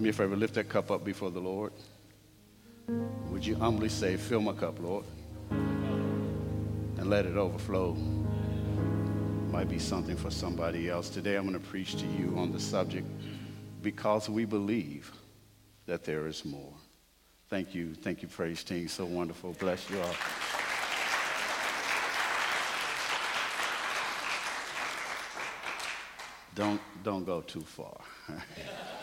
Do me a favor, lift that cup up before the Lord. Would you humbly say, Fill my cup, Lord, and let it overflow? Might be something for somebody else. Today I'm going to preach to you on the subject because we believe that there is more. Thank you. Thank you, praise team. So wonderful. Bless you all. Don't, don't go too far.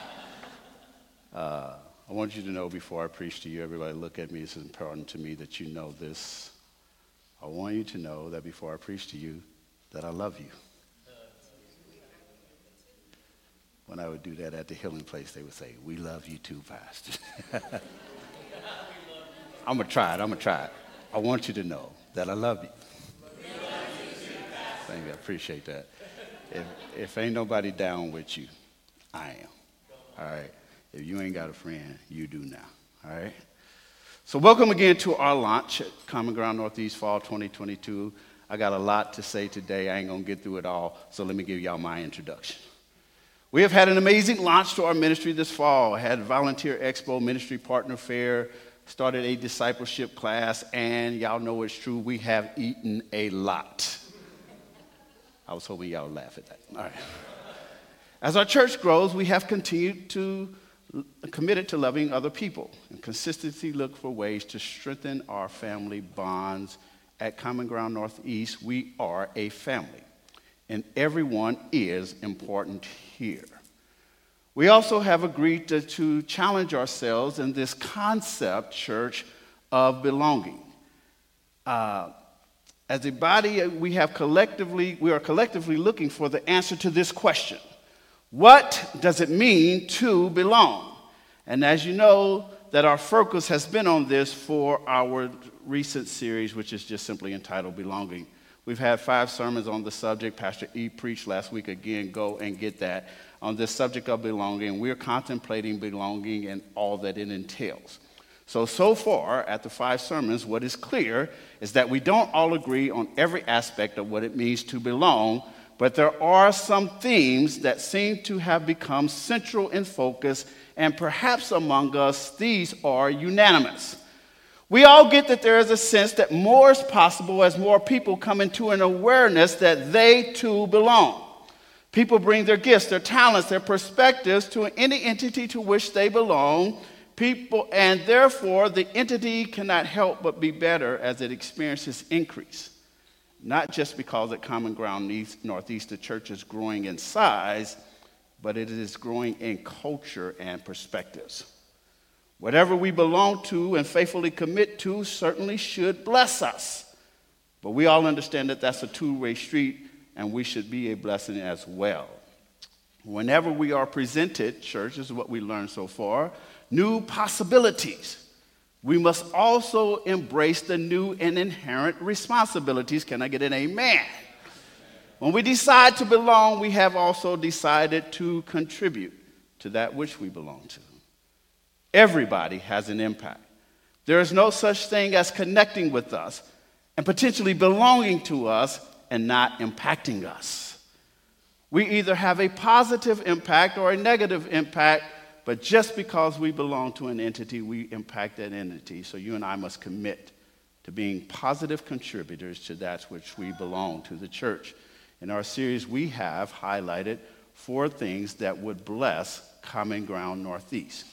uh, I want you to know before I preach to you, everybody look at me. It's important to me that you know this. I want you to know that before I preach to you, that I love you. When I would do that at the healing place, they would say, We love you too, Pastor. I'm going to try it. I'm going to try it. I want you to know that I love you. Thank you. I appreciate that. If, if ain't nobody down with you, I am. All right. If you ain't got a friend, you do now. All right. So welcome again to our launch at Common Ground Northeast Fall 2022. I got a lot to say today. I ain't gonna get through it all. So let me give y'all my introduction. We have had an amazing launch to our ministry this fall. Had Volunteer Expo, Ministry Partner Fair, started a discipleship class, and y'all know it's true, we have eaten a lot. I was hoping y'all would laugh at that. All right. As our church grows, we have continued to committed to loving other people and consistently look for ways to strengthen our family bonds. At Common Ground Northeast, we are a family, and everyone is important here. We also have agreed to, to challenge ourselves in this concept, church, of belonging. Uh, as a body, we have collectively, we are collectively looking for the answer to this question. What does it mean to belong? And as you know, that our focus has been on this for our recent series, which is just simply entitled Belonging. We've had five sermons on the subject. Pastor E preached last week again. Go and get that on this subject of belonging. We're contemplating belonging and all that it entails. So, so far at the five sermons, what is clear is that we don't all agree on every aspect of what it means to belong, but there are some themes that seem to have become central in focus, and perhaps among us, these are unanimous. We all get that there is a sense that more is possible as more people come into an awareness that they too belong. People bring their gifts, their talents, their perspectives to any entity to which they belong. People, and therefore, the entity cannot help but be better as it experiences increase. Not just because at Common Ground East, Northeast, the church is growing in size, but it is growing in culture and perspectives. Whatever we belong to and faithfully commit to certainly should bless us. But we all understand that that's a two way street and we should be a blessing as well. Whenever we are presented, church, is what we learned so far, new possibilities. We must also embrace the new and inherent responsibilities. Can I get an amen? When we decide to belong, we have also decided to contribute to that which we belong to. Everybody has an impact. There is no such thing as connecting with us and potentially belonging to us and not impacting us. We either have a positive impact or a negative impact, but just because we belong to an entity, we impact that entity. So you and I must commit to being positive contributors to that which we belong to the church. In our series, we have highlighted four things that would bless Common Ground Northeast.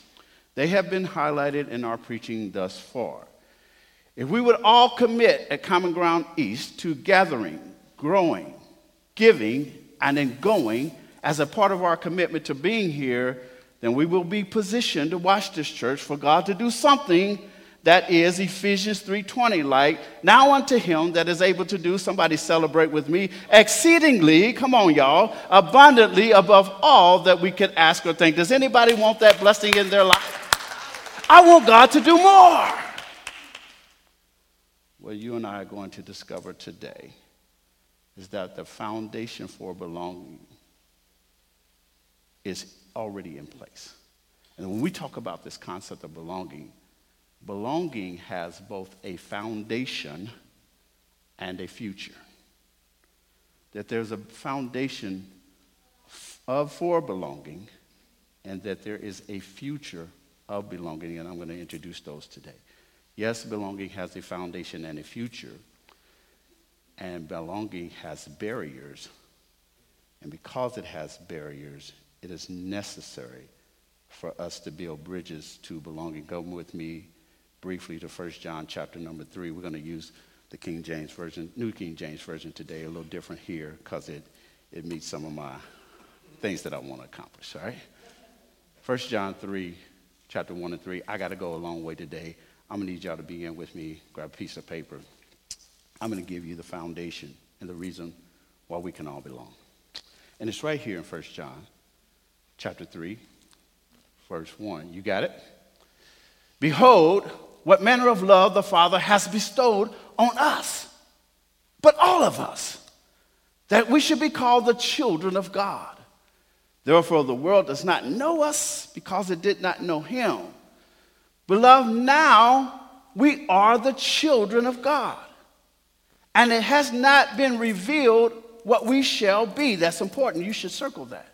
They have been highlighted in our preaching thus far. If we would all commit at Common Ground East to gathering, growing, giving, and then going as a part of our commitment to being here, then we will be positioned to watch this church for God to do something that is Ephesians 3:20 like now unto him that is able to do somebody celebrate with me exceedingly come on y'all abundantly above all that we could ask or think. Does anybody want that blessing in their life? I want God to do more. What you and I are going to discover today is that the foundation for belonging is already in place. And when we talk about this concept of belonging, belonging has both a foundation and a future. That there's a foundation of for belonging, and that there is a future of belonging, and I'm going to introduce those today. Yes, belonging has a foundation and a future, and belonging has barriers. And because it has barriers, it is necessary for us to build bridges to belonging. Go with me briefly to 1 John chapter number 3. We're going to use the King James Version, New King James Version today, a little different here because it, it meets some of my things that I want to accomplish, all right? 1 John 3, chapter 1 and 3. I got to go a long way today. I'm going to need y'all to be in with me. Grab a piece of paper. I'm going to give you the foundation and the reason why we can all belong. And it's right here in 1 John chapter 3, verse 1. You got it? Behold, what manner of love the Father has bestowed on us, but all of us, that we should be called the children of God. Therefore, the world does not know us because it did not know him. Beloved, now we are the children of God. And it has not been revealed what we shall be. That's important. You should circle that.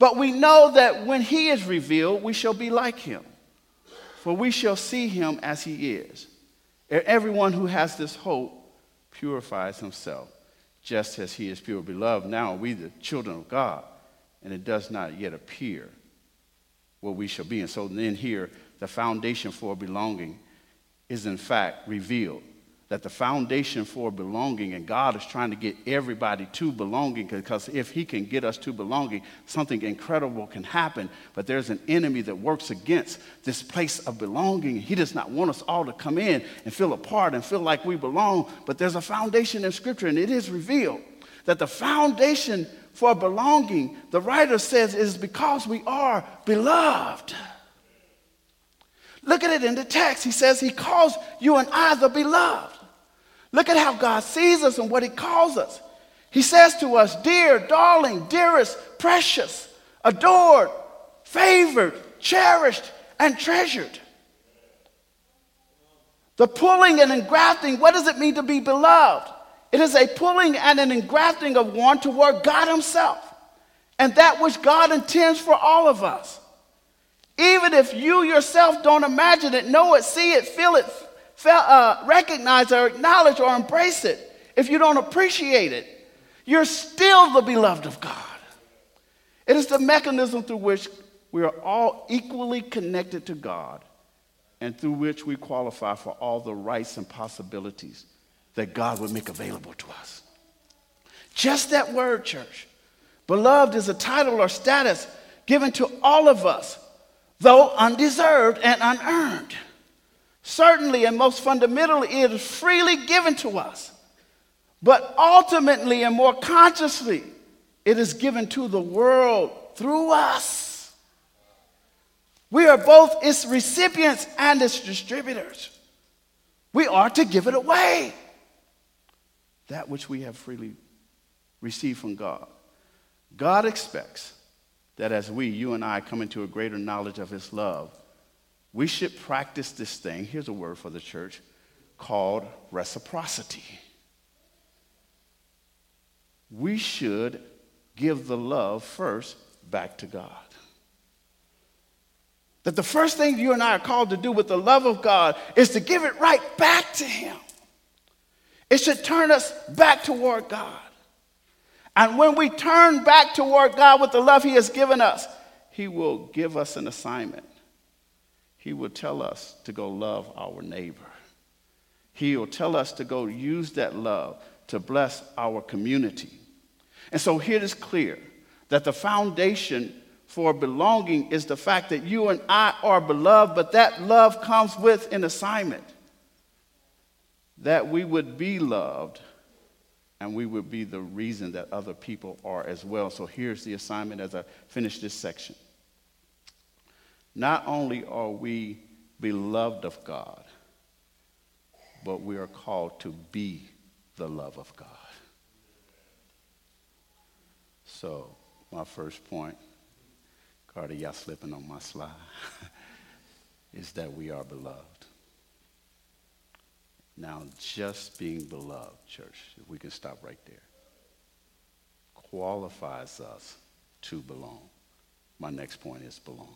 But we know that when he is revealed, we shall be like him, for we shall see him as he is. Everyone who has this hope purifies himself, just as he is pure. Beloved, now are we the children of God, and it does not yet appear what we shall be. And so then here, the foundation for belonging is in fact revealed that the foundation for belonging, and God is trying to get everybody to belonging because if He can get us to belonging, something incredible can happen. But there's an enemy that works against this place of belonging. He does not want us all to come in and feel apart and feel like we belong. But there's a foundation in Scripture, and it is revealed that the foundation for belonging, the writer says, is because we are beloved. Look at it in the text. He says, He calls you and I the beloved. Look at how God sees us and what He calls us. He says to us, Dear, darling, dearest, precious, adored, favored, cherished, and treasured. The pulling and engrafting, what does it mean to be beloved? It is a pulling and an engrafting of one toward God Himself and that which God intends for all of us. Even if you yourself don't imagine it, know it, see it, feel it, uh, recognize or acknowledge or embrace it, if you don't appreciate it, you're still the beloved of God. It is the mechanism through which we are all equally connected to God and through which we qualify for all the rights and possibilities that God would make available to us. Just that word, church. Beloved is a title or status given to all of us, though undeserved and unearned. Certainly and most fundamentally, it is freely given to us. But ultimately and more consciously, it is given to the world through us. We are both its recipients and its distributors. We are to give it away. That which we have freely received from God. God expects that as we, you and I, come into a greater knowledge of His love, we should practice this thing. Here's a word for the church called reciprocity. We should give the love first back to God. That the first thing you and I are called to do with the love of God is to give it right back to Him. It should turn us back toward God. And when we turn back toward God with the love He has given us, He will give us an assignment. He will tell us to go love our neighbor. He will tell us to go use that love to bless our community. And so here it is clear that the foundation for belonging is the fact that you and I are beloved, but that love comes with an assignment that we would be loved and we would be the reason that other people are as well. So here's the assignment as I finish this section. Not only are we beloved of God, but we are called to be the love of God. So, my first point, Carter, y'all slipping on my slide, is that we are beloved. Now, just being beloved, church, if we can stop right there, qualifies us to belong. My next point is belong.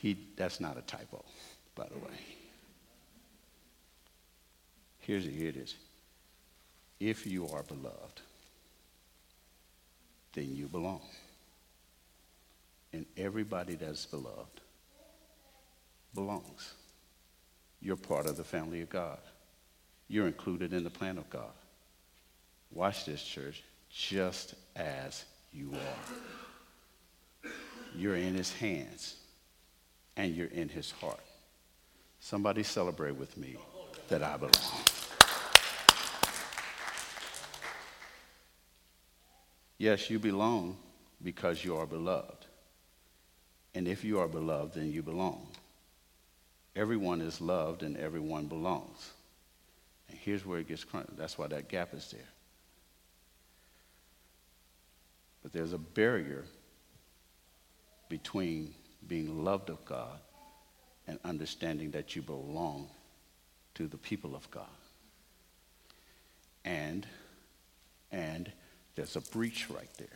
He, that's not a typo, by the way. Here's here it is. If you are beloved, then you belong. And everybody that's beloved belongs. You're part of the family of God. You're included in the plan of God. Watch this, church, just as you are. You're in his hands and you're in his heart. Somebody celebrate with me that I belong. Yes, you belong because you are beloved. And if you are beloved, then you belong. Everyone is loved and everyone belongs. And here's where it gets crunched. That's why that gap is there. But there's a barrier between being loved of God and understanding that you belong to the people of God. And, and there's a breach right there.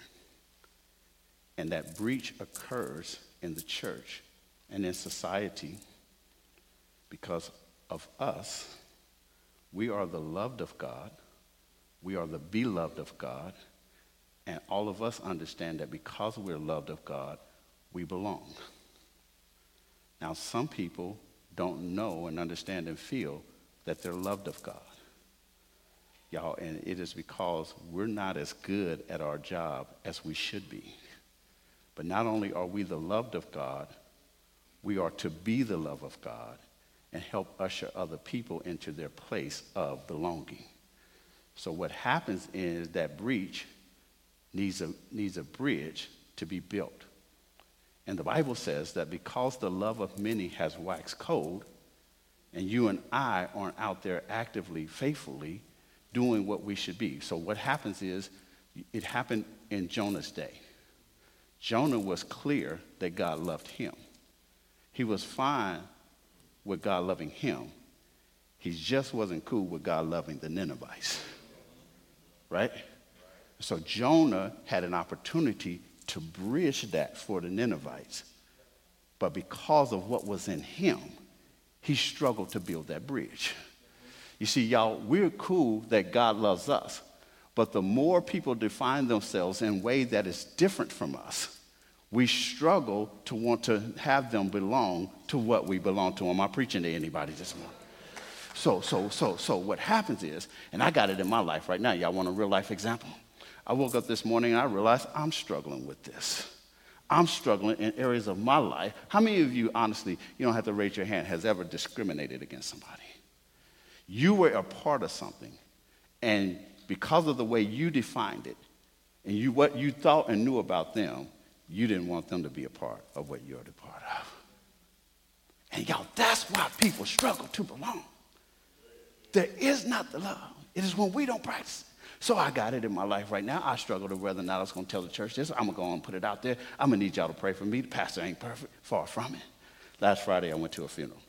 And that breach occurs in the church and in society because of us. We are the loved of God. We are the beloved of God. And all of us understand that because we're loved of God, we belong. Now, some people don't know and understand and feel that they're loved of God. Y'all, and it is because we're not as good at our job as we should be. But not only are we the loved of God, we are to be the love of God and help usher other people into their place of belonging. So what happens is that breach needs a, needs a bridge to be built. And the Bible says that because the love of many has waxed cold, and you and I aren't out there actively, faithfully doing what we should be. So what happens is, it happened in Jonah's day. Jonah was clear that God loved him. He was fine with God loving him. He just wasn't cool with God loving the Ninevites. Right? So Jonah had an opportunity to bridge that for the Ninevites. But because of what was in him, he struggled to build that bridge. You see, y'all, we're cool that God loves us, but the more people define themselves in a way that is different from us, we struggle to want to have them belong to what we belong to. Am I preaching to anybody this morning? So, so, so, so what happens is, and I got it in my life right now. Y'all want a real life example? I woke up this morning and I realized I'm struggling with this. I'm struggling in areas of my life. How many of you, honestly, you don't have to raise your hand, has ever discriminated against somebody? You were a part of something, and because of the way you defined it, and you, what you thought and knew about them, you didn't want them to be a part of what you're a part of. And y'all, that's why people struggle to belong. There is not the love. It is when we don't practice so I got it in my life right now. I struggle to whether or not I was going to tell the church this. I'm going to go and put it out there. I'm going to need y'all to pray for me. The pastor ain't perfect, far from it. Last Friday, I went to a funeral.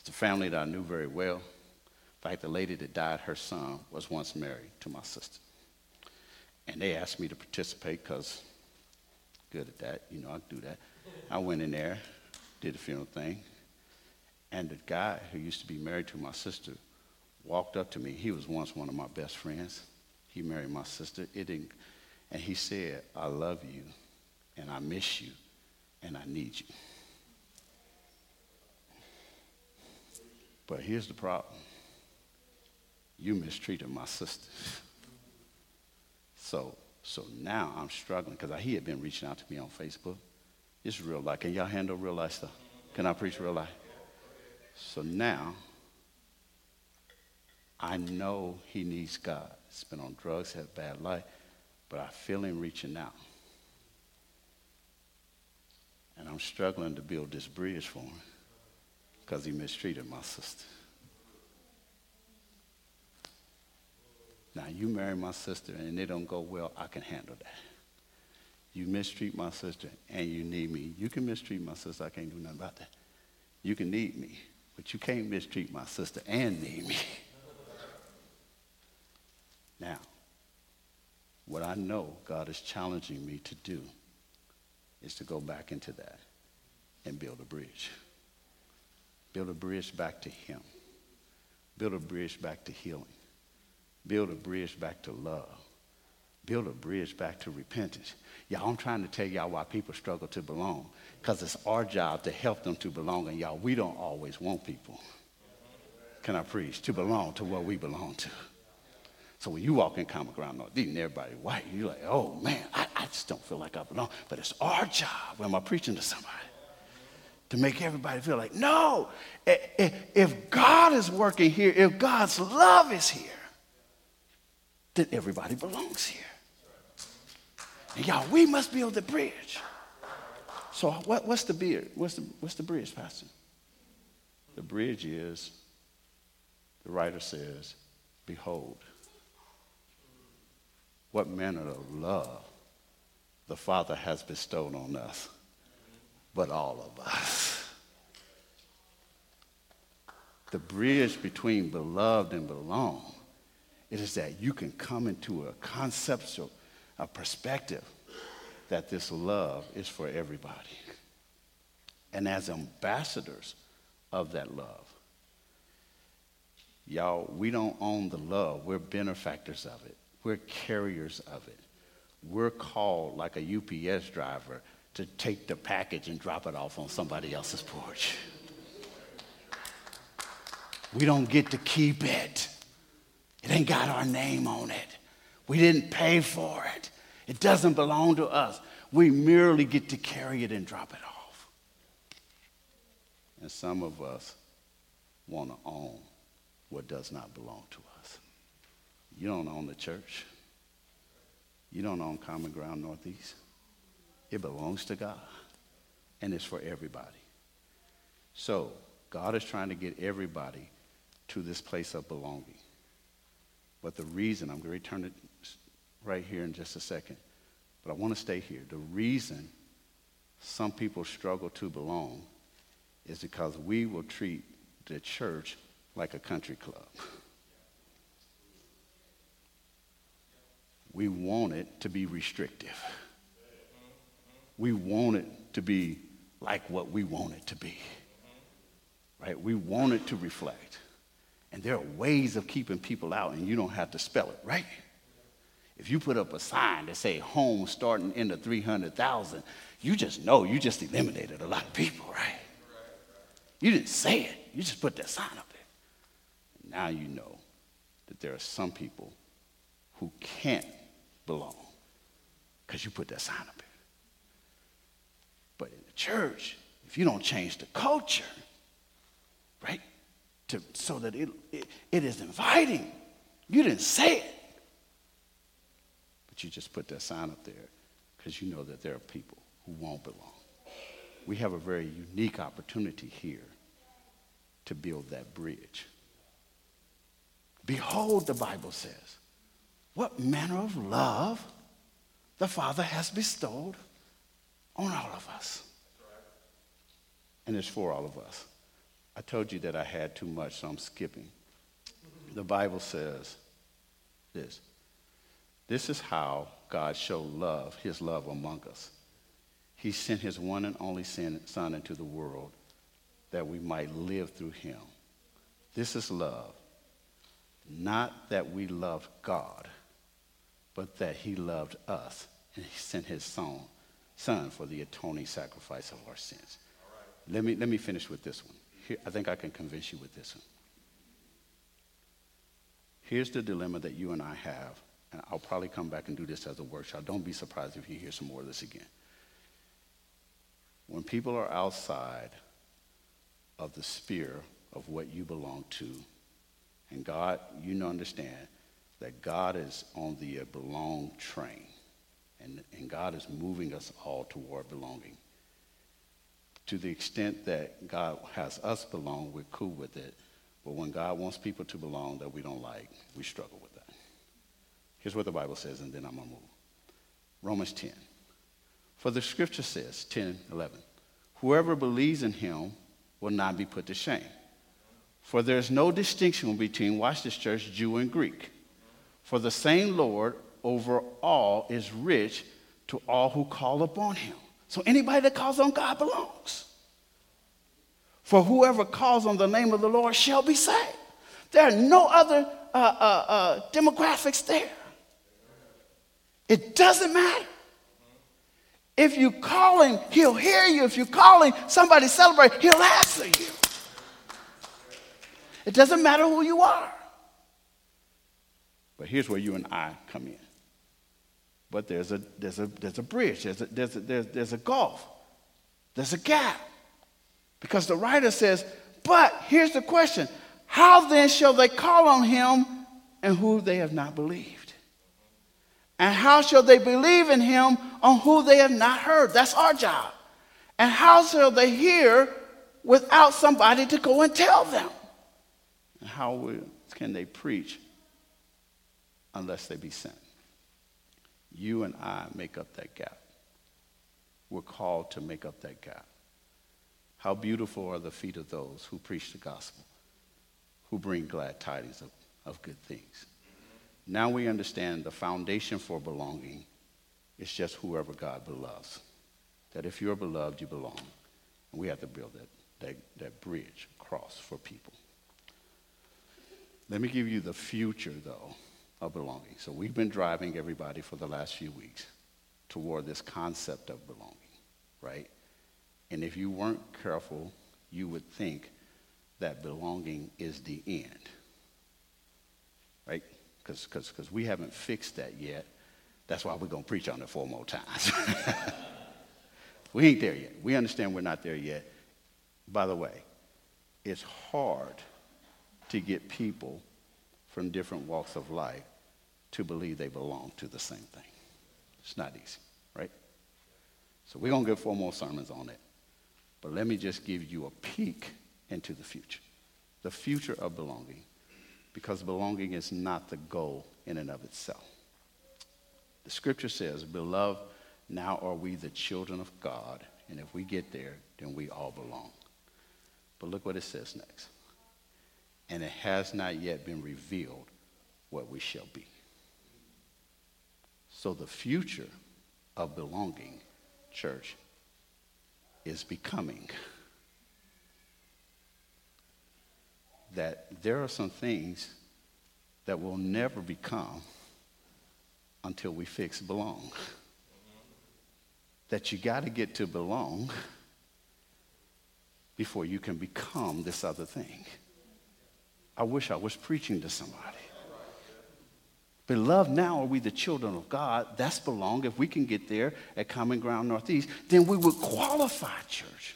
It's a family that I knew very well. In fact, the lady that died, her son was once married to my sister. And they asked me to participate because good at that. You know, I do that. I went in there, did the funeral thing. And the guy who used to be married to my sister walked up to me. He was once one of my best friends. He married my sister. It didn't, and he said, I love you, and I miss you, and I need you. But here's the problem you mistreated my sister. So, so now I'm struggling because he had been reaching out to me on Facebook. It's real life. Can y'all handle real life stuff? Can I preach real life? So now I know he needs God. He's been on drugs, had a bad life, but I feel him reaching out. And I'm struggling to build this bridge for him because he mistreated my sister. Now, you marry my sister and it don't go well, I can handle that. You mistreat my sister and you need me. You can mistreat my sister, I can't do nothing about that. You can need me, but you can't mistreat my sister and need me. Now, What I know God is challenging me to do is to go back into that and build a bridge. Build a bridge back to Him. Build a bridge back to healing. Build a bridge back to love. Build a bridge back to repentance. Y'all, I'm trying to tell y'all why people struggle to belong. Because it's our job to help them to belong. And y'all, we don't always want people. Can I preach? To belong to what we belong to. So when you walk in common ground north, and everybody white, you're like, oh man, I, I just don't feel like I belong. But it's our job when I'm preaching to somebody to make everybody feel like, no, if God is working here, if God's love is here, then everybody belongs here. And y'all, we must build the bridge. So what, what's the beard? What's the, what's the bridge, Pastor? The bridge is, the writer says, behold, what manner of love the Father has bestowed on us, but all of us. The bridge between beloved and belong it is that you can come into a conceptual a perspective that this love is for everybody. And as ambassadors of that love, y'all, we don't own the love. We're benefactors of it. We're carriers of it. We're called like a UPS driver to take the package and drop it off on somebody else's porch. We don't get to keep it. It ain't got our name on it. We didn't pay for it. It doesn't belong to us. We merely get to carry it and drop it off. And some of us want to own what does not belong to us. You don't own the church. You don't own Common Ground Northeast. It belongs to God, and it's for everybody. So, God is trying to get everybody to this place of belonging. But the reason, I'm going to return it right here in just a second, but I want to stay here. The reason some people struggle to belong is because we will treat the church like a country club. We want it to be restrictive. We want it to be like what we want it to be. Right? We want it to reflect. And there are ways of keeping people out, and you don't have to spell it, right? If you put up a sign that say home starting in the 300,000, you just know you just eliminated a lot of people, right? You didn't say it. You just put that sign up there. Now you know that there are some people who can't belong because you put that sign up there. But in the church, if you don't change the culture, right? to, so that it, it, it is inviting. You didn't say it. But you just put that sign up there because you know that there are people who won't belong. We have a very unique opportunity here to build that bridge. Behold, the Bible says, what manner of love the Father has bestowed on all of us. And it's for all of us. I told you that I had too much, so I'm skipping. The Bible says this This is how God showed love, his love among us. He sent his one and only Son into the world that we might live through him. This is love. Not that we love God, but that he loved us and he sent his son, son for the atoning sacrifice of our sins. Let, me, let me finish with this one. Here, I think I can convince you with this one. Here's the dilemma that you and I have, and I'll probably come back and do this as a workshop. Don't be surprised if you hear some more of this again. When people are outside of the sphere of what you belong to, and God, you know, understand that God is on the uh, belong train, and, and God is moving us all toward belonging to the extent that God has us belong, we're cool with it. But when God wants people to belong that we don't like, we struggle with that. Here's what the Bible says, and then I'm going to move. Romans 10. For the scripture says, 10, 11, whoever believes in him will not be put to shame. For there's no distinction between, watch this church, Jew and Greek. For the same Lord over all is rich to all who call upon him. So anybody that calls on God belongs. For whoever calls on the name of the Lord shall be saved. There are no other uh, uh, uh, demographics there. It doesn't matter. If you call him, he'll hear you. If you call him, somebody celebrate, he'll answer you. It doesn't matter who you are. But here's where you and I come in. But there's a, there's a, there's a bridge, there's a, there's, a, there's, there's a gulf, there's a gap. Because the writer says, but here's the question How then shall they call on him and who they have not believed? And how shall they believe in him on who they have not heard? That's our job. And how shall they hear without somebody to go and tell them? And how will, can they preach unless they be sent? You and I make up that gap. We're called to make up that gap. How beautiful are the feet of those who preach the gospel, who bring glad tidings of, of good things. Now we understand the foundation for belonging is just whoever God loves. That if you're beloved, you belong. And we have to build that, that, that bridge across for people. Let me give you the future, though, of belonging. So we've been driving everybody for the last few weeks toward this concept of belonging, right? And if you weren't careful, you would think that belonging is the end, right? Because we haven't fixed that yet. That's why we're going to preach on it four more times. we ain't there yet. We understand we're not there yet. By the way, it's hard to get people from different walks of life to believe they belong to the same thing. It's not easy, right? So we're going to get four more sermons on it. But let me just give you a peek into the future. The future of belonging. Because belonging is not the goal in and of itself. The scripture says, Beloved, now are we the children of God. And if we get there, then we all belong. But look what it says next. And it has not yet been revealed what we shall be. So the future of belonging, church, is becoming. That there are some things that will never become until we fix belong. That you got to get to belong before you can become this other thing. I wish I was preaching to somebody. Beloved, now are we the children of God. That's belong. If we can get there at Common Ground Northeast, then we would qualify, church,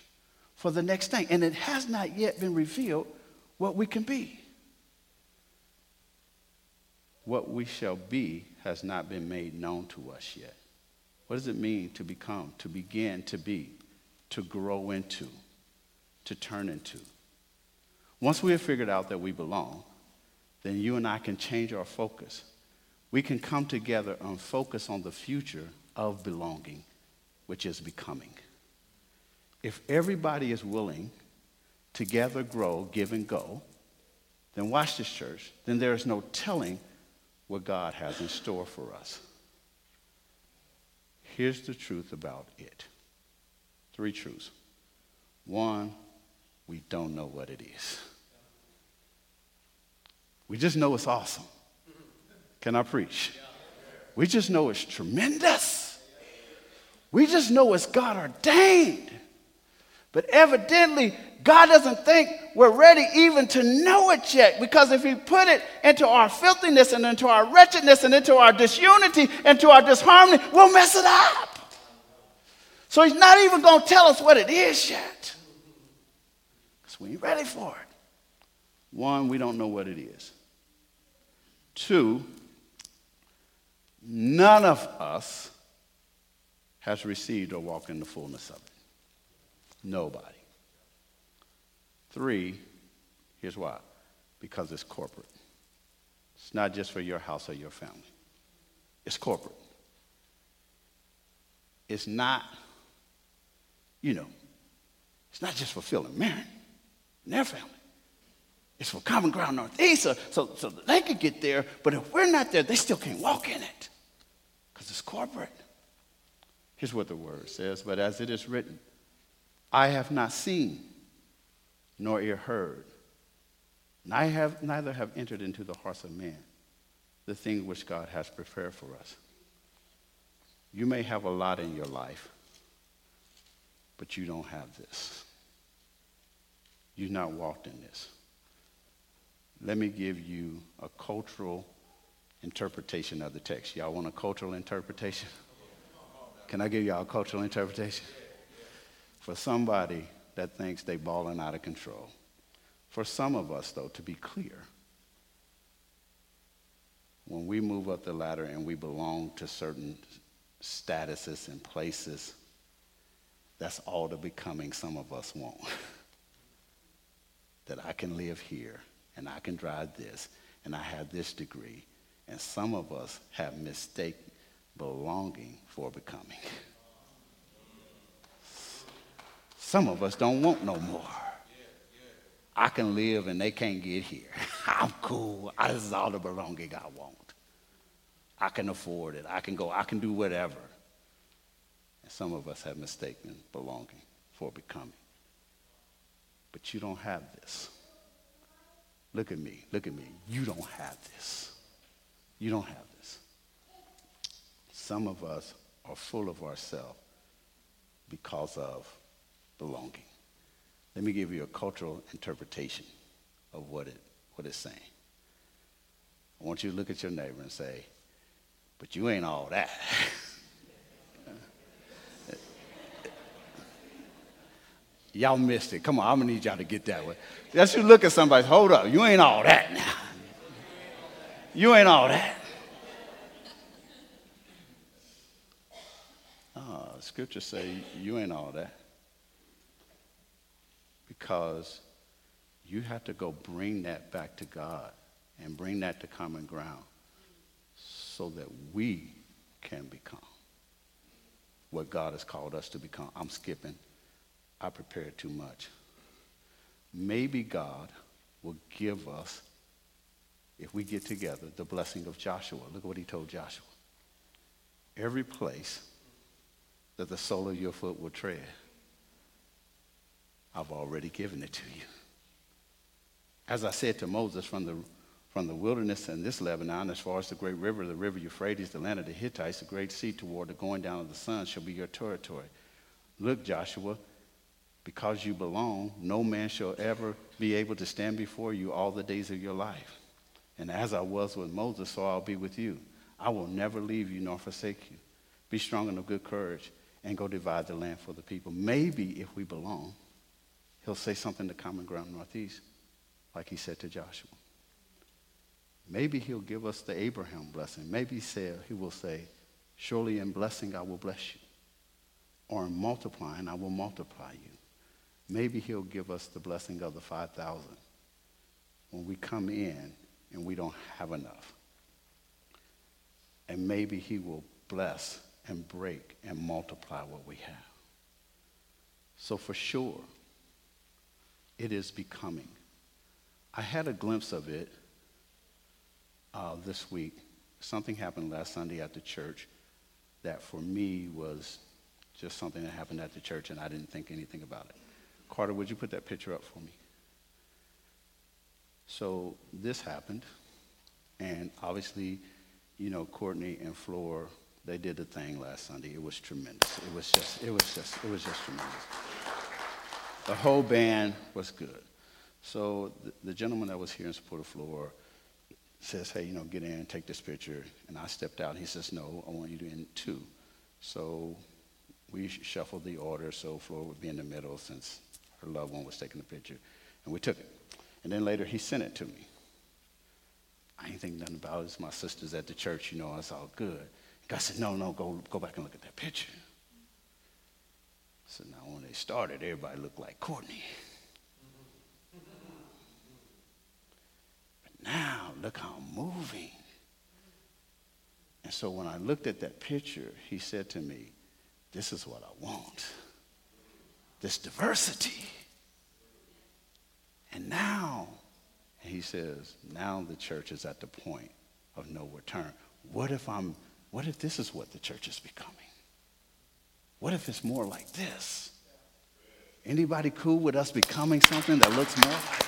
for the next thing. And it has not yet been revealed what we can be. What we shall be has not been made known to us yet. What does it mean to become, to begin to be, to grow into, to turn into? Once we have figured out that we belong, then you and I can change our focus we can come together and focus on the future of belonging, which is becoming. If everybody is willing together grow, give, and go, then watch this church, then there is no telling what God has in store for us. Here's the truth about it three truths. One, we don't know what it is. We just know it's awesome. Can I preach? We just know it's tremendous. We just know it's God ordained. But evidently, God doesn't think we're ready even to know it yet. Because if He put it into our filthiness and into our wretchedness and into our disunity and to our disharmony, we'll mess it up. So He's not even going to tell us what it is yet. Because we ain't ready for it. One, we don't know what it is. Two, None of us has received or walked in the fullness of it. Nobody. Three, here's why because it's corporate. It's not just for your house or your family, it's corporate. It's not, you know, it's not just for Phil and Mary and their family. It's for Common Ground Northeast, so, so, so they could get there, but if we're not there, they still can't walk in it. Because it's corporate. Here's what the word says But as it is written, I have not seen, nor ear heard, have, neither have entered into the hearts of man the thing which God has prepared for us. You may have a lot in your life, but you don't have this. You've not walked in this. Let me give you a cultural interpretation of the text. Y'all want a cultural interpretation? Can I give y'all a cultural interpretation? For somebody that thinks they balling out of control. For some of us, though, to be clear, when we move up the ladder and we belong to certain statuses and places, that's all the becoming some of us want. that I can live here and I can drive this and I have this degree. And some of us have mistaken belonging for becoming. Some of us don't want no more. I can live and they can't get here. I'm cool. This is all the belonging I want. I can afford it. I can go. I can do whatever. And some of us have mistaken belonging for becoming. But you don't have this. Look at me. Look at me. You don't have this. You don't have this. Some of us are full of ourselves because of belonging. Let me give you a cultural interpretation of what, it, what it's saying. I want you to look at your neighbor and say, but you ain't all that. y'all missed it. Come on, I'm gonna need y'all to get that way. That's you look at somebody, hold up, you ain't all that now. You ain't all that. Uh, oh, scripture say you ain't all that. Because you have to go bring that back to God and bring that to common ground so that we can become what God has called us to become. I'm skipping. I prepared too much. Maybe God will give us, if we get together, the blessing of Joshua. Look at what he told Joshua. Every place that the sole of your foot will tread, I've already given it to you. As I said to Moses from the from the wilderness and this Lebanon, as far as the great river, the river Euphrates, the land of the Hittites, the great sea toward the going down of the sun shall be your territory. Look, Joshua, because you belong, no man shall ever be able to stand before you all the days of your life. And as I was with Moses, so I'll be with you. I will never leave you nor forsake you. Be strong and of good courage and go divide the land for the people. Maybe if we belong, he'll say something to Common Ground Northeast, like he said to Joshua. Maybe he'll give us the Abraham blessing. Maybe he will say, Surely in blessing I will bless you, or in multiplying I will multiply you. Maybe he'll give us the blessing of the 5,000 when we come in and we don't have enough. And maybe he will bless and break and multiply what we have. So for sure, it is becoming. I had a glimpse of it uh, this week. Something happened last Sunday at the church that for me was just something that happened at the church and I didn't think anything about it. Carter, would you put that picture up for me? So this happened, and obviously, you know, Courtney and Floor, they did the thing last Sunday. It was tremendous. It was just, it was just, it was just tremendous. The whole band was good. So the, the gentleman that was here in support of Floor, says, hey, you know, get in and take this picture. And I stepped out. He says, no, I want you to in two. So we shuffled the order so Floor would be in the middle since her loved one was taking the picture. And we took it. And then later he sent it to me. I ain't think nothing about it. It's my sisters at the church, you know, it's all good. God said, no, no, go, go back and look at that picture. So now when they started, everybody looked like Courtney. But now look how moving. And so when I looked at that picture, he said to me, This is what I want this diversity. And now, he says, now the church is at the point of no return. What if I'm what if this is what the church is becoming? What if it's more like this? Anybody cool with us becoming something that looks more like?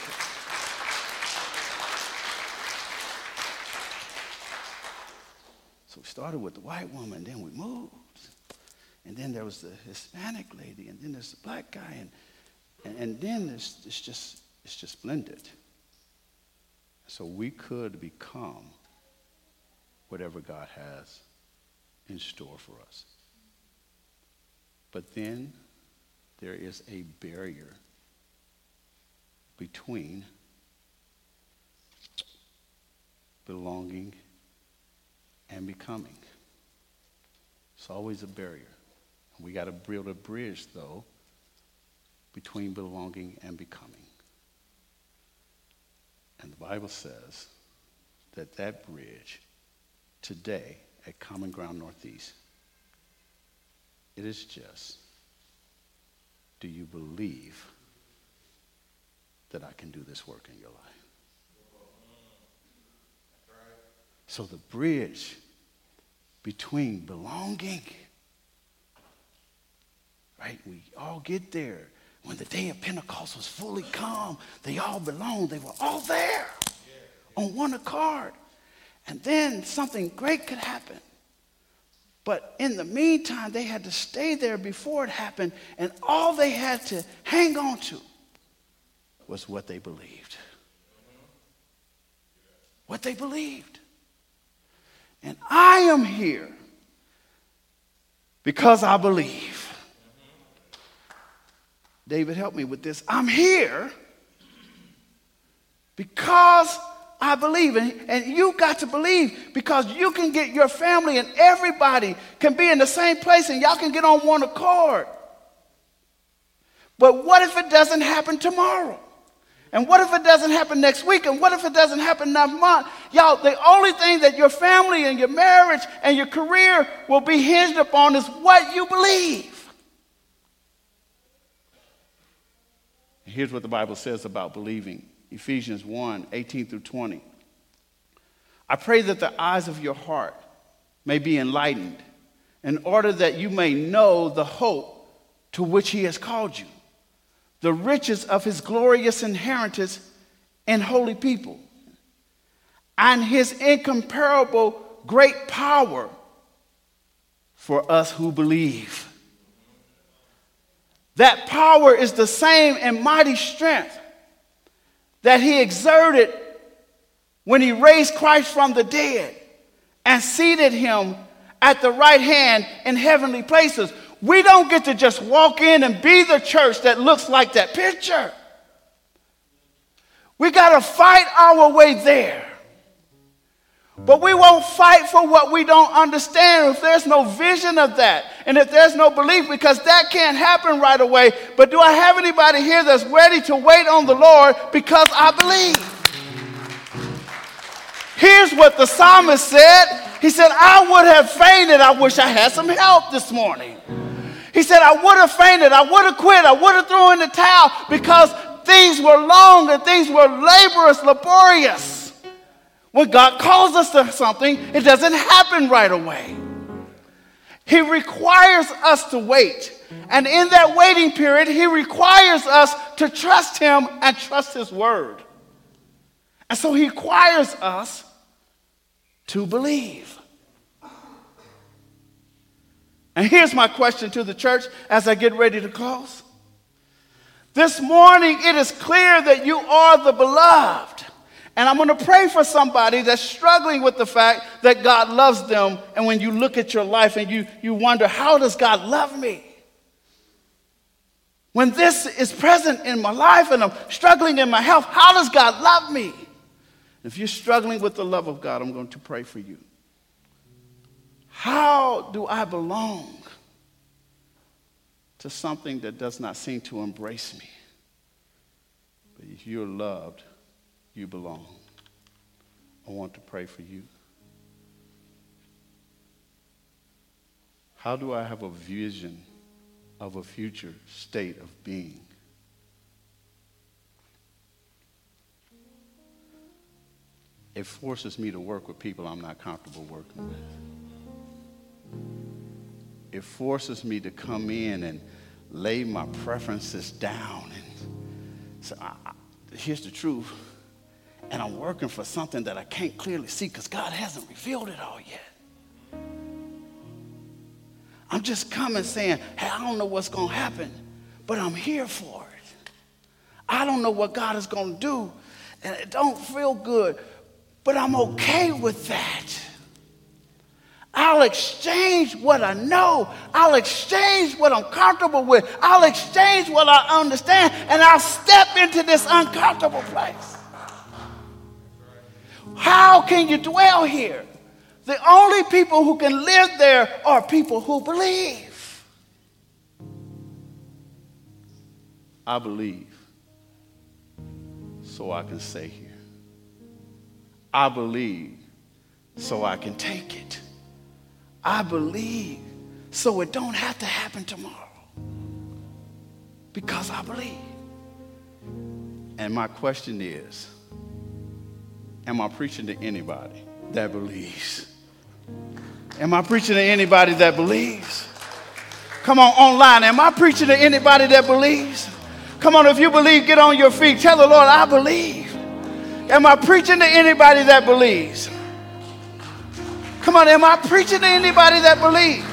So we started with the white woman, then we moved. And then there was the Hispanic lady, and then there's the black guy, and, and, and then there's, it's, just, it's just blended. So we could become whatever God has in store for us. But then there is a barrier between belonging and becoming. It's always a barrier. We got to build a bridge, though, between belonging and becoming. And the Bible says that that bridge today at Common Ground Northeast, it is just, do you believe that I can do this work in your life? So the bridge between belonging, right? We all get there. When the day of Pentecost was fully come, they all belonged. They were all there on one accord. And then something great could happen. But in the meantime, they had to stay there before it happened, and all they had to hang on to was what they believed. What they believed. And I am here because I believe. David, help me with this. I'm here because I believe. And, and you got to believe because you can get your family and everybody can be in the same place and y'all can get on one accord. But what if it doesn't happen tomorrow? And what if it doesn't happen next week? And what if it doesn't happen next month? Y'all, the only thing that your family and your marriage and your career will be hinged upon is what you believe. Here's what the Bible says about believing Ephesians 1 18 through 20. I pray that the eyes of your heart may be enlightened in order that you may know the hope to which he has called you, the riches of his glorious inheritance in holy people, and his incomparable great power for us who believe. That power is the same and mighty strength that he exerted when he raised Christ from the dead and seated him at the right hand in heavenly places. We don't get to just walk in and be the church that looks like that picture. We got to fight our way there. But we won't fight for what we don't understand if there's no vision of that and if there's no belief because that can't happen right away. But do I have anybody here that's ready to wait on the Lord because I believe? Here's what the psalmist said He said, I would have fainted. I wish I had some help this morning. He said, I would have fainted. I would have quit. I would have thrown in the towel because things were long and things were laborious, laborious. When God calls us to something, it doesn't happen right away. He requires us to wait. And in that waiting period, He requires us to trust Him and trust His word. And so He requires us to believe. And here's my question to the church as I get ready to close. This morning, it is clear that you are the beloved. And I'm going to pray for somebody that's struggling with the fact that God loves them. And when you look at your life and you, you wonder, how does God love me? When this is present in my life and I'm struggling in my health, how does God love me? If you're struggling with the love of God, I'm going to pray for you. How do I belong to something that does not seem to embrace me? But if you're loved, you belong. I want to pray for you. How do I have a vision of a future state of being? It forces me to work with people I'm not comfortable working with. it forces me to come in and lay my preferences down. And I, here's the truth. And I'm working for something that I can't clearly see because God hasn't revealed it all yet. I'm just coming saying, hey, I don't know what's going to happen, but I'm here for it. I don't know what God is going to do, and it don't feel good, but I'm okay with that. I'll exchange what I know. I'll exchange what I'm comfortable with. I'll exchange what I understand, and I'll step into this uncomfortable place. How can you dwell here? The only people who can live there are people who believe. I believe, so I can stay here. I believe, so I can take it. I believe so it don't have to happen tomorrow. Because I believe. And my question is, am I preaching to anybody that believes? Am I preaching to anybody that believes? Come on, online. Am I preaching to anybody that believes? Come on, if you believe, get on your feet. Tell the Lord, I believe. Am I preaching to anybody that believes? Come on, am I preaching to anybody that believes?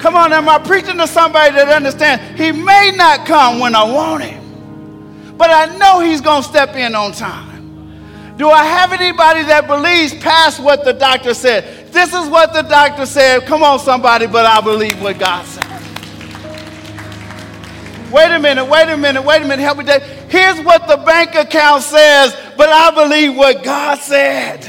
Come on, am I preaching to somebody that understands he may not come when I want him, but I know he's going to step in on time? Do I have anybody that believes past what the doctor said? This is what the doctor said. Come on, somebody, but I believe what God said. Wait a minute, wait a minute, wait a minute. Help me. Here's what the bank account says, but I believe what God said.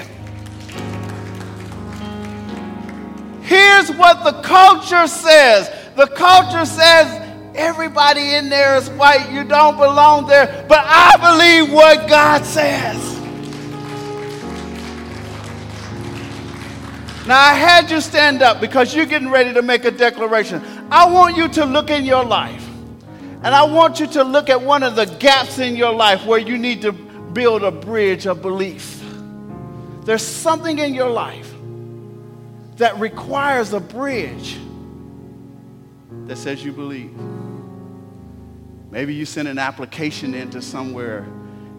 Here's what the culture says the culture says everybody in there is white, you don't belong there, but I believe what God says. Now, I had you stand up because you're getting ready to make a declaration. I want you to look in your life, and I want you to look at one of the gaps in your life where you need to build a bridge of belief. There's something in your life that requires a bridge that says you believe. Maybe you sent an application into somewhere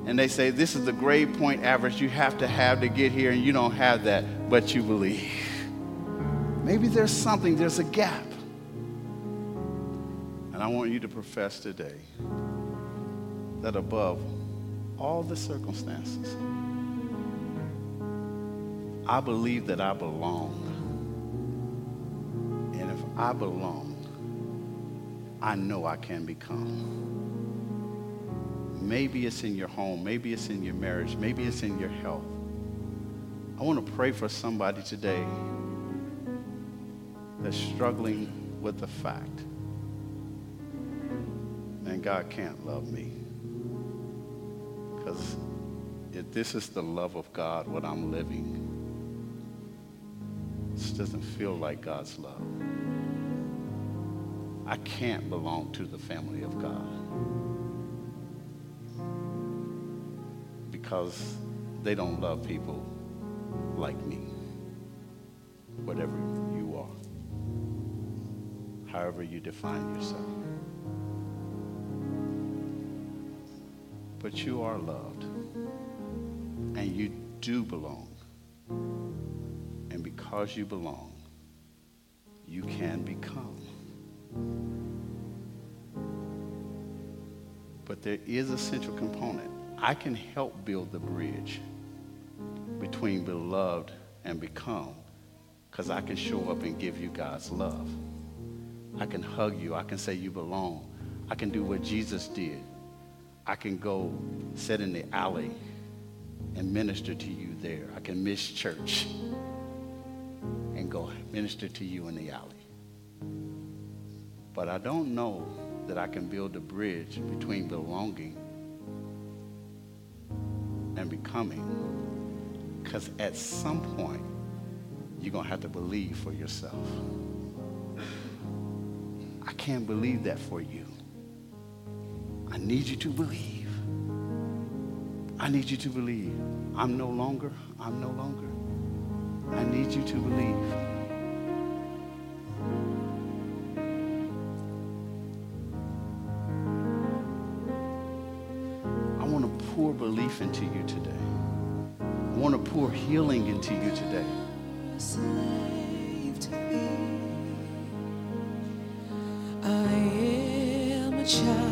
and they say, This is the grade point average you have to have to get here, and you don't have that, but you believe. Maybe there's something, there's a gap. And I want you to profess today that above all the circumstances, I believe that I belong. And if I belong, I know I can become. Maybe it's in your home, maybe it's in your marriage, maybe it's in your health. I want to pray for somebody today that's struggling with the fact man, God can't love me. Because if this is the love of God, what I'm living, this doesn't feel like God's love. I can't belong to the family of God because they don't love people like me, whatever you are, however you define yourself. But you are loved, and you do belong. And because you belong, you can become. But there is a central component. I can help build the bridge between beloved and become because I can show up and give you God's love. I can hug you. I can say you belong. I can do what Jesus did. I can go sit in the alley and minister to you there. I can miss church and go minister to you in the alley. But I don't know that I can build a bridge between belonging and becoming. Because at some point, you're going to have to believe for yourself. I can't believe that for you. I need you to believe. I need you to believe. I'm no longer, I'm no longer. I need you to believe. Belief into you today. I want to pour healing into you today. I am a child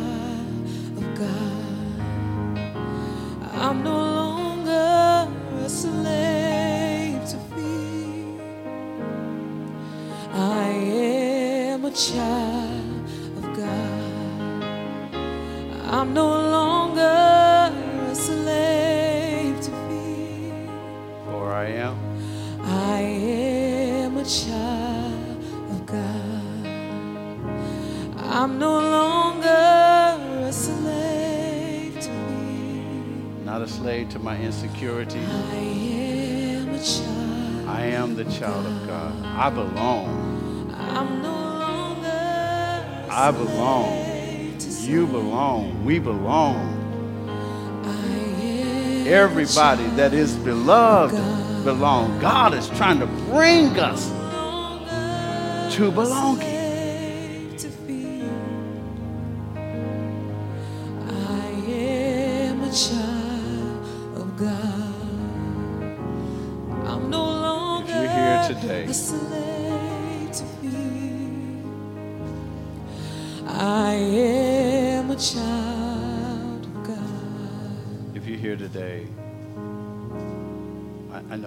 my insecurity. I am a child. I am the child of God. I belong. I'm no longer. I belong. You belong. We belong. Everybody that is beloved belong. God is trying to bring us to belonging.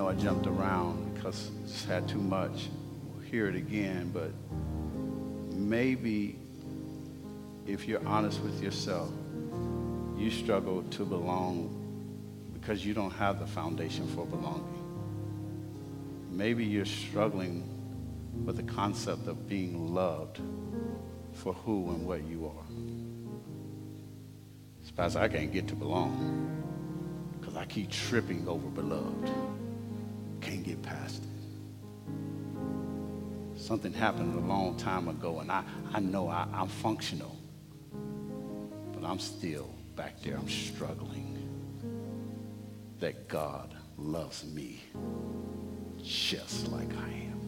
I jumped around because just had too much. We'll hear it again, but maybe if you're honest with yourself, you struggle to belong because you don't have the foundation for belonging. Maybe you're struggling with the concept of being loved for who and what you are. Pastor, I can't get to belong because I keep tripping over beloved. Get past it. Something happened a long time ago, and I, I know I, I'm functional, but I'm still back there. I'm struggling that God loves me just like I am.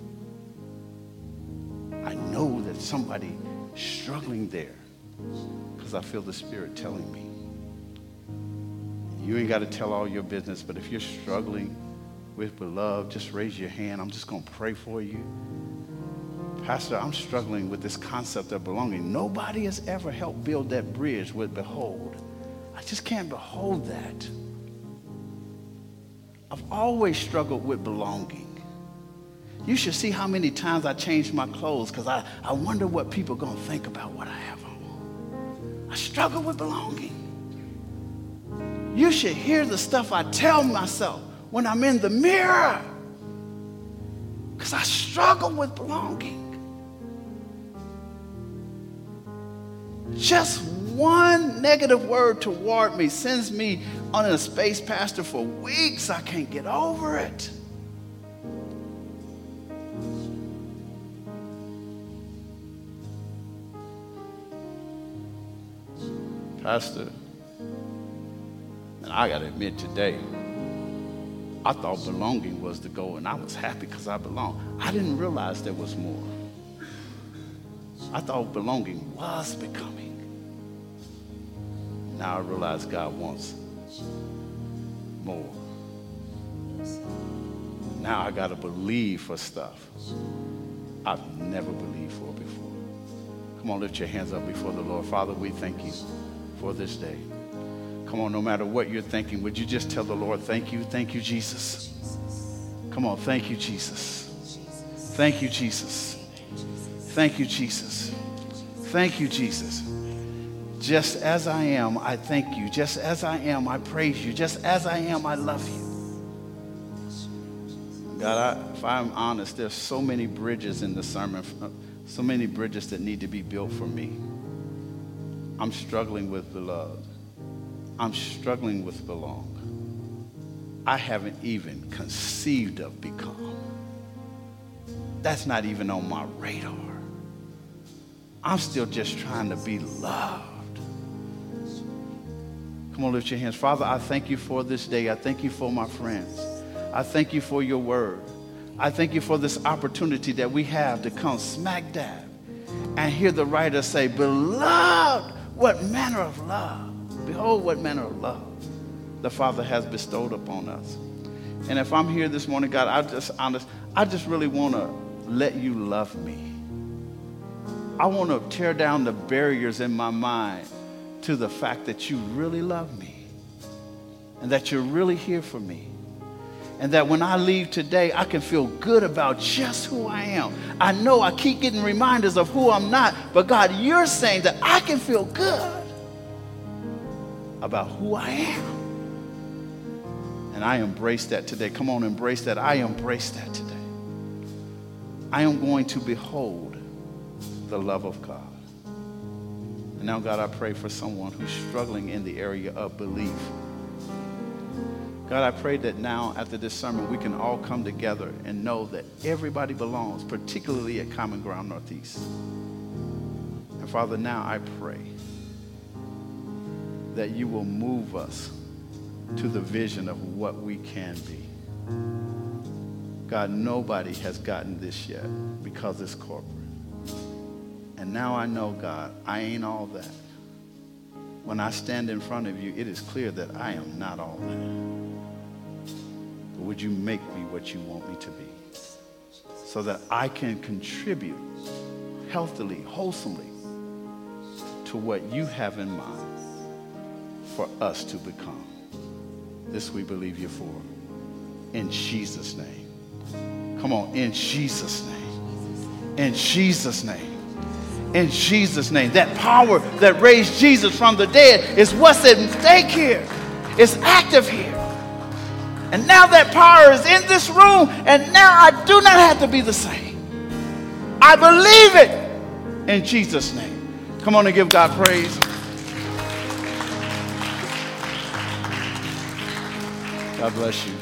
I know that somebody struggling there because I feel the Spirit telling me. You ain't got to tell all your business, but if you're struggling with beloved, just raise your hand. I'm just going to pray for you. Pastor, I'm struggling with this concept of belonging. Nobody has ever helped build that bridge with behold. I just can't behold that. I've always struggled with belonging. You should see how many times I change my clothes because I, I wonder what people are going to think about what I have on. I struggle with belonging. You should hear the stuff I tell myself when I'm in the mirror because I struggle with belonging. Just one negative word toward me sends me on a space pastor for weeks. I can't get over it. Pastor, and I got to admit today, I thought belonging was the goal, and I was happy because I belonged. I didn't realize there was more. I thought belonging was becoming. Now I realize God wants more. Now I got to believe for stuff I've never believed for before. Come on, lift your hands up before the Lord. Father, we thank you for this day. Come on, no matter what you're thinking, would you just tell the Lord, thank you, thank you, Jesus. Come on, thank you, Jesus. Thank you, Jesus. Thank you, Jesus. Thank you, Jesus. Just as I am, I thank you. Just as I am, I praise you. Just as I am, I love you. God, I, if I'm honest, there's so many bridges in the sermon, so many bridges that need to be built for me. I'm struggling with beloved. I'm struggling with belong. I haven't even conceived of become. That's not even on my radar. I'm still just trying to be loved. Come on, lift your hands. Father, I thank you for this day. I thank you for my friends. I thank you for your word. I thank you for this opportunity that we have to come smack dab and hear the writer say, Beloved, what manner of love. Behold, what manner of love. the Father has bestowed upon us. And if I'm here this morning, God, I just honest, I just really want to let you love me. I want to tear down the barriers in my mind to the fact that you really love me and that you're really here for me. And that when I leave today, I can feel good about just who I am. I know I keep getting reminders of who I'm not, but God, you're saying that I can feel good about who I am. And I embrace that today. Come on, embrace that. I embrace that today. I am going to behold the love of God. And now, God, I pray for someone who's struggling in the area of belief. God, I pray that now, after this sermon, we can all come together and know that everybody belongs, particularly at Common Ground Northeast. And Father, now I pray that you will move us to the vision of what we can be. God, nobody has gotten this yet because it's corporate. And now I know, God, I ain't all that. When I stand in front of you, it is clear that I am not all that. But would you make me what you want me to be so that I can contribute healthily, wholesomely to what you have in mind for us to become? This we believe you for. In Jesus' name. Come on, in Jesus' name. In Jesus' name. In Jesus' name. That power that raised Jesus from the dead is what's at stake here. It's active here. And now that power is in this room, and now I do not have to be the same. I believe it in Jesus' name. Come on and give God praise. God bless you.